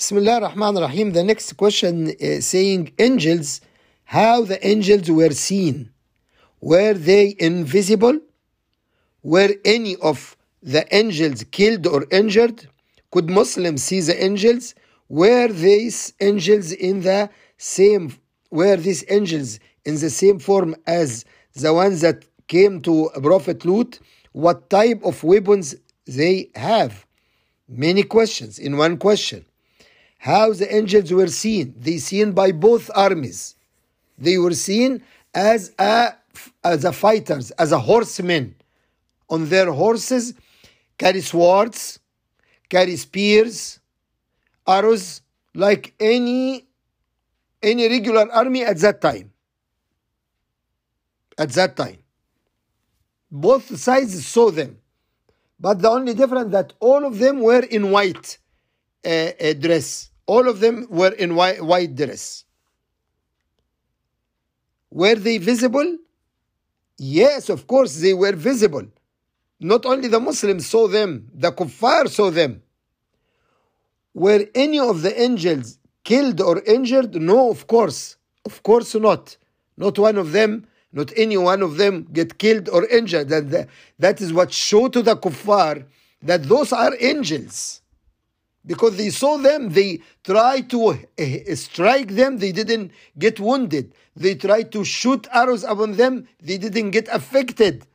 Bismillah ar-Rahman ar-Rahim. The next question uh, saying angels, how the angels were seen. Were they invisible? Were any of the angels killed or injured? Could Muslims see the angels? Were these angels in the same were these angels in the same form as the ones that came to Prophet Lut? What type of weapons they have? Many questions in one question. How the angels were seen? They seen by both armies. They were seen as a as a fighters, as a horsemen on their horses, carry swords, carry spears, arrows, like any any regular army at that time. At that time. Both sides saw them. But the only difference that all of them were in white uh, dress. All of them were in white, white dress. Were they visible? Yes, of course, they were visible. Not only the Muslims saw them, the kuffar saw them. Were any of the angels killed or injured? No, of course. Of course not. Not one of them, not any one of them get killed or injured. That, that is what showed to the kuffar that those are angels. Because they saw them, they tried to eh, eh, strike them, they didn't get wounded. They tried to shoot arrows upon them, they didn't get affected.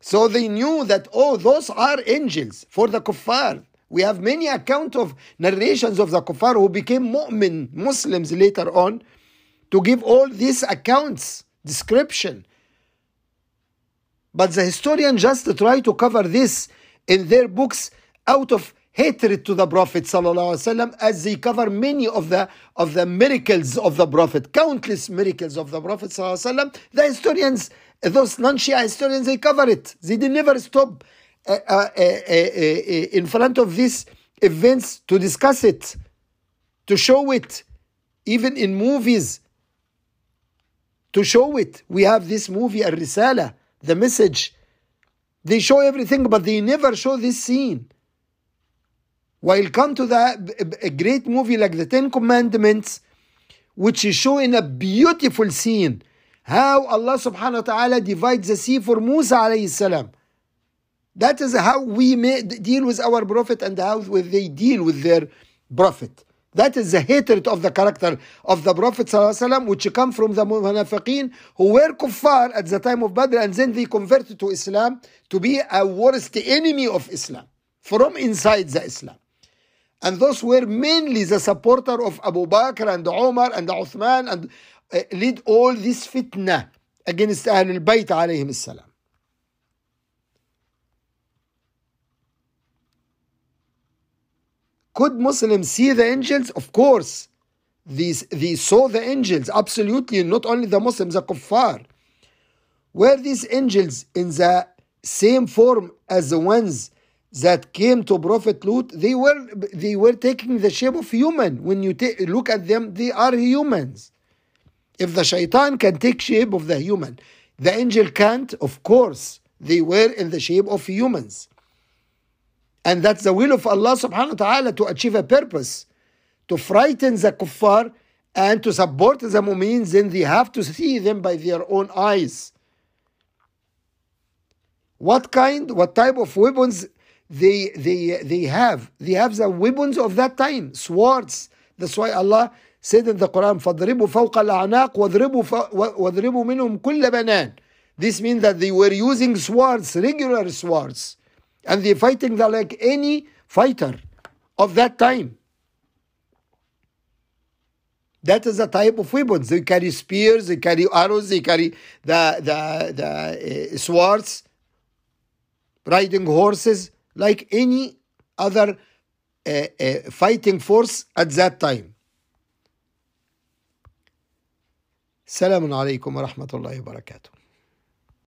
So they knew that, oh, those are angels for the kuffar. We have many account of narrations of the kuffar who became mu'min, Muslims later on, to give all these accounts, description. But the historian just try to cover this in their books out of hatred to the Prophet وسلم, as they cover many of the of the miracles of the Prophet, countless miracles of the Prophet وسلم. The historians, those non-Shia historians, they cover it. They did never stop uh, uh, uh, in front of these events to discuss it, to show it, even in movies. To show it, we have this movie Al Risala, the message. They show everything, but they never show this scene. while come to the a great movie like the Ten Commandments, which is showing a beautiful scene, how Allah subhanahu wa ta'ala divides the sea for Musa alayhi salam. That is how we deal with our prophet and how they deal with their prophet. That is the hatred of the character of the Prophet ﷺ, which come from the munafiqeen who were kuffar at the time of Badr and then they converted to Islam to be a worst enemy of Islam from inside the Islam. And those were mainly the supporter of Abu Bakr and Umar and Uthman and uh, lead all this fitna against Ahl al-Bayt alayhim salam. Could Muslims see the angels? Of course. These, they saw the angels, absolutely. Not only the Muslims, the kuffar. Were these angels in the same form as the ones that came to Prophet Lut? They were, they were taking the shape of human. When you ta- look at them, they are humans. If the shaitan can take shape of the human, the angel can't, of course. They were in the shape of humans. And that's the will of Allah subhanahu wa ta'ala to achieve a purpose. To frighten the kuffar and to support the mu'mineen, then they have to see them by their own eyes. What kind, what type of weapons they they they have? They have the weapons of that time, swords. That's why Allah said in the Quran, فَاضْرِبُوا فَوْقَ الْأَعْنَاقِ وَاضْرِبُوا, وَاضْرِبُوا مِنْهُمْ كُلَّ بَنَانٍ This means that they were using swords, regular swords and they're fighting the, like any fighter of that time. That is the type of weapons. They carry spears, they carry arrows, they carry the the the uh, swords, riding horses, like any other uh, uh, fighting force at that time. السلام عليكم ورحمة الله وبركاته